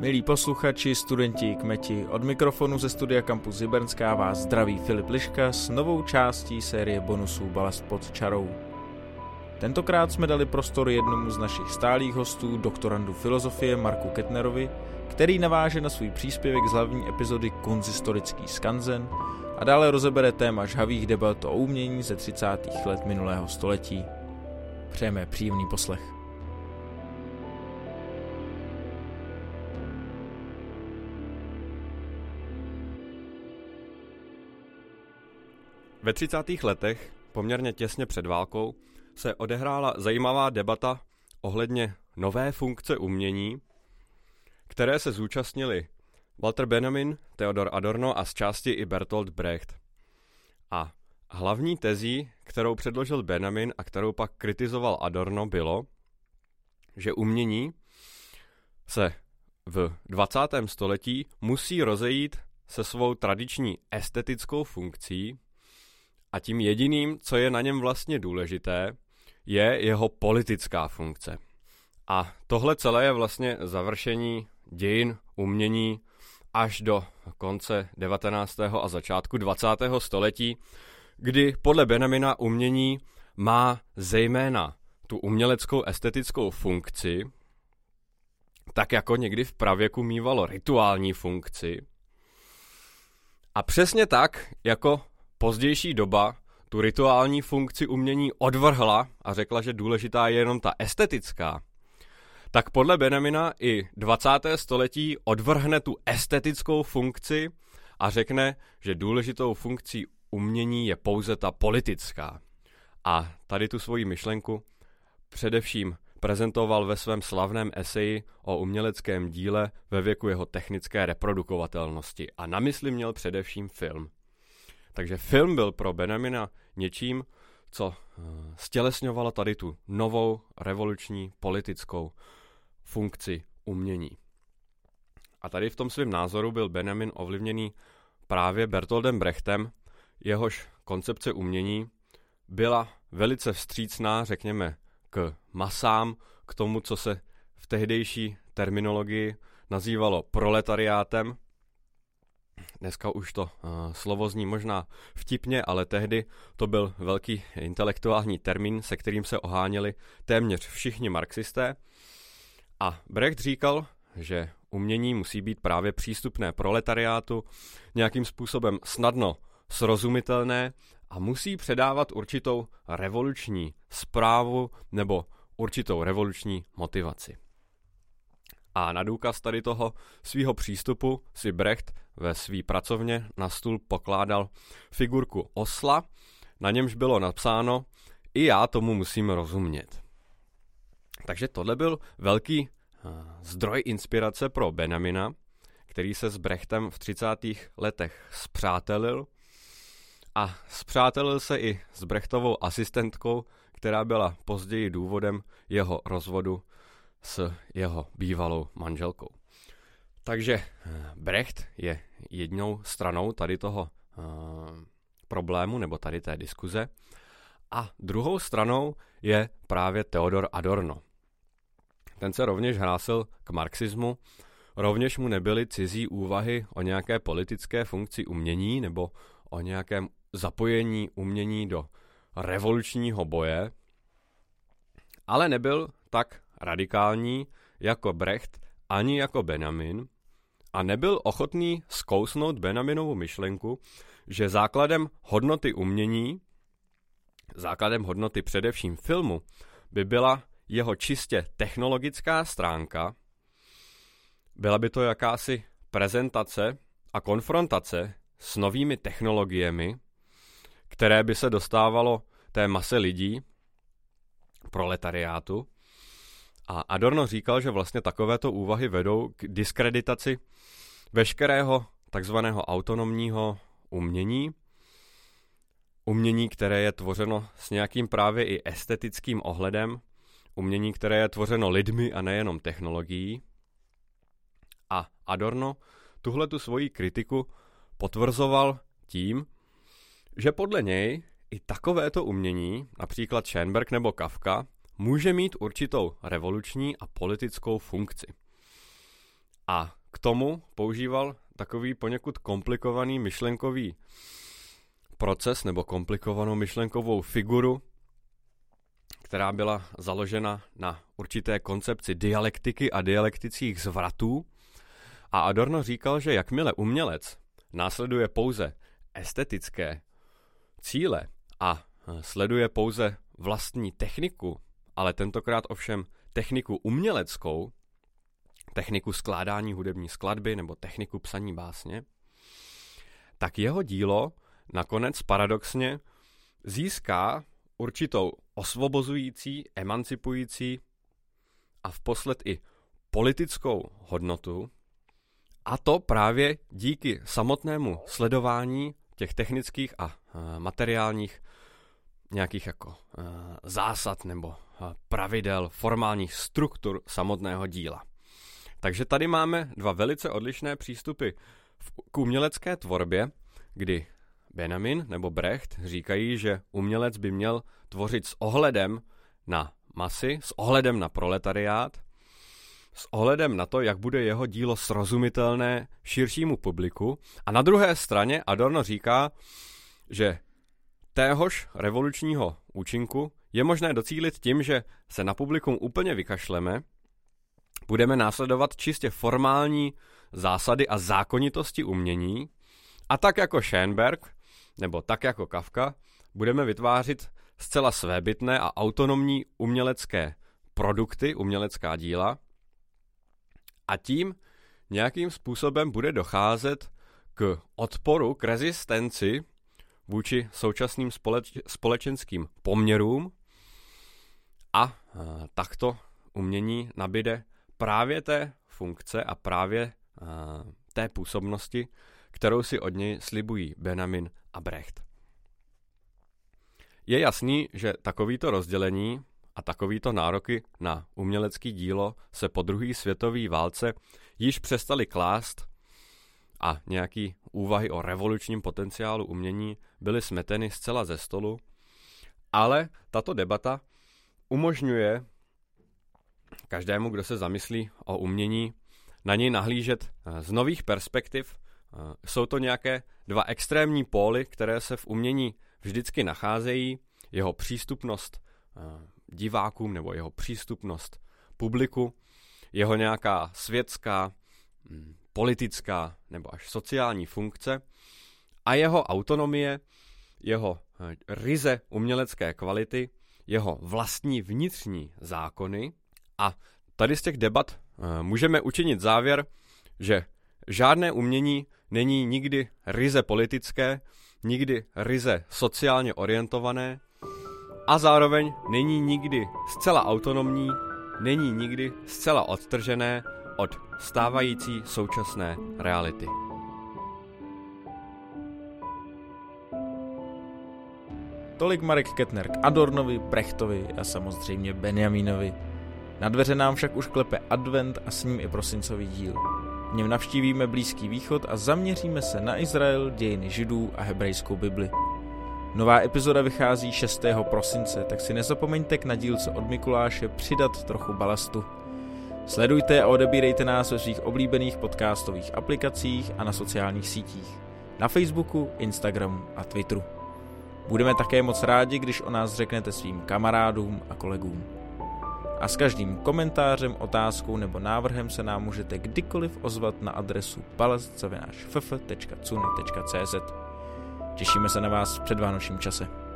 Milí posluchači, studenti kmeti, od mikrofonu ze studia Campus Zibernská vás zdraví Filip Liška s novou částí série bonusů Balast pod čarou. Tentokrát jsme dali prostor jednomu z našich stálých hostů, doktorandu filozofie Marku Ketnerovi, který naváže na svůj příspěvek z hlavní epizody Konzistorický skanzen a dále rozebere téma žhavých debat o umění ze 30. let minulého století. Přejeme příjemný poslech. Ve 30. letech, poměrně těsně před válkou, se odehrála zajímavá debata ohledně nové funkce umění, které se zúčastnili Walter Benjamin, Theodor Adorno a z části i Bertolt Brecht. A hlavní tezí, kterou předložil Benjamin a kterou pak kritizoval Adorno, bylo, že umění se v 20. století musí rozejít se svou tradiční estetickou funkcí, a tím jediným, co je na něm vlastně důležité, je jeho politická funkce. A tohle celé je vlastně završení dějin umění až do konce 19. a začátku 20. století, kdy podle Benamina umění má zejména tu uměleckou estetickou funkci, tak jako někdy v pravěku mývalo rituální funkci. A přesně tak, jako pozdější doba tu rituální funkci umění odvrhla a řekla, že důležitá je jenom ta estetická, tak podle Benamina i 20. století odvrhne tu estetickou funkci a řekne, že důležitou funkcí umění je pouze ta politická. A tady tu svoji myšlenku především prezentoval ve svém slavném eseji o uměleckém díle ve věku jeho technické reprodukovatelnosti a na mysli měl především film. Takže film byl pro Benjamina něčím, co eh, stělesňovalo tady tu novou revoluční politickou funkci umění. A tady v tom svém názoru byl Benjamin ovlivněný právě Bertoldem Brechtem, jehož koncepce umění byla velice vstřícná, řekněme, k masám, k tomu, co se v tehdejší terminologii nazývalo proletariátem, Dneska už to uh, slovo zní možná vtipně, ale tehdy to byl velký intelektuální termín, se kterým se oháněli téměř všichni marxisté. A Brecht říkal, že umění musí být právě přístupné proletariátu, nějakým způsobem snadno srozumitelné a musí předávat určitou revoluční zprávu nebo určitou revoluční motivaci. A na důkaz tady toho svého přístupu si Brecht ve své pracovně na stůl pokládal figurku osla, na němž bylo napsáno i já tomu musím rozumět. Takže tohle byl velký uh, zdroj inspirace pro Benjamina, který se s Brechtem v 30. letech zpřátelil a zpřátelil se i s Brechtovou asistentkou, která byla později důvodem jeho rozvodu s jeho bývalou manželkou. Takže eh, Brecht je jednou stranou tady toho uh, problému nebo tady té diskuze a druhou stranou je právě Theodor Adorno. Ten se rovněž hlásil k marxismu, rovněž mu nebyly cizí úvahy o nějaké politické funkci umění nebo o nějakém zapojení umění do revolučního boje, ale nebyl tak radikální jako Brecht ani jako Benjamin a nebyl ochotný zkousnout Benjaminovu myšlenku, že základem hodnoty umění, základem hodnoty především filmu, by byla jeho čistě technologická stránka, byla by to jakási prezentace a konfrontace s novými technologiemi, které by se dostávalo té mase lidí, proletariátu, a Adorno říkal, že vlastně takovéto úvahy vedou k diskreditaci veškerého takzvaného autonomního umění, umění, které je tvořeno s nějakým právě i estetickým ohledem, umění, které je tvořeno lidmi a nejenom technologií. A Adorno tuhle tu svoji kritiku potvrzoval tím, že podle něj i takovéto umění, například Schoenberg nebo Kafka, může mít určitou revoluční a politickou funkci. A k tomu používal takový poněkud komplikovaný myšlenkový proces nebo komplikovanou myšlenkovou figuru, která byla založena na určité koncepci dialektiky a dialektických zvratů. A Adorno říkal, že jakmile umělec následuje pouze estetické cíle a sleduje pouze vlastní techniku, ale tentokrát ovšem techniku uměleckou, techniku skládání hudební skladby nebo techniku psaní básně, tak jeho dílo nakonec paradoxně získá určitou osvobozující, emancipující a vposled i politickou hodnotu, a to právě díky samotnému sledování těch technických a materiálních nějakých jako zásad nebo pravidel, formálních struktur samotného díla. Takže tady máme dva velice odlišné přístupy k umělecké tvorbě, kdy Benjamin nebo Brecht říkají, že umělec by měl tvořit s ohledem na masy, s ohledem na proletariát, s ohledem na to, jak bude jeho dílo srozumitelné širšímu publiku. A na druhé straně Adorno říká, že téhož revolučního účinku je možné docílit tím, že se na publikum úplně vykašleme, budeme následovat čistě formální zásady a zákonitosti umění a tak jako Schoenberg, nebo tak jako Kafka, budeme vytvářet zcela svébytné a autonomní umělecké produkty, umělecká díla a tím nějakým způsobem bude docházet k odporu, k rezistenci vůči současným společ- společenským poměrům a, a takto umění nabide právě té funkce a právě a, té působnosti, kterou si od něj slibují Benjamin a Brecht. Je jasný, že takovýto rozdělení a takovýto nároky na umělecký dílo se po druhé světové válce již přestali klást a nějaký úvahy o revolučním potenciálu umění byly smeteny zcela ze stolu, ale tato debata umožňuje každému, kdo se zamyslí o umění, na něj nahlížet eh, z nových perspektiv. Eh, jsou to nějaké dva extrémní póly, které se v umění vždycky nacházejí, jeho přístupnost eh, divákům nebo jeho přístupnost publiku, jeho nějaká světská, hm, politická nebo až sociální funkce. A jeho autonomie, jeho ryze umělecké kvality, jeho vlastní vnitřní zákony, a tady z těch debat uh, můžeme učinit závěr, že žádné umění není nikdy ryze politické, nikdy ryze sociálně orientované a zároveň není nikdy zcela autonomní, není nikdy zcela odtržené od stávající současné reality. Tolik Marek Ketner k Adornovi, Brechtovi a samozřejmě Benjaminovi. Na dveře nám však už klepe advent a s ním i prosincový díl. V něm navštívíme Blízký východ a zaměříme se na Izrael, dějiny židů a hebrejskou Bibli. Nová epizoda vychází 6. prosince, tak si nezapomeňte k nadílce od Mikuláše přidat trochu balastu. Sledujte a odebírejte nás ve svých oblíbených podcastových aplikacích a na sociálních sítích. Na Facebooku, Instagramu a Twitteru. Budeme také moc rádi, když o nás řeknete svým kamarádům a kolegům a s každým komentářem, otázkou nebo návrhem se nám můžete kdykoliv ozvat na adresu palast.cz. Těšíme se na vás v předvánočním čase.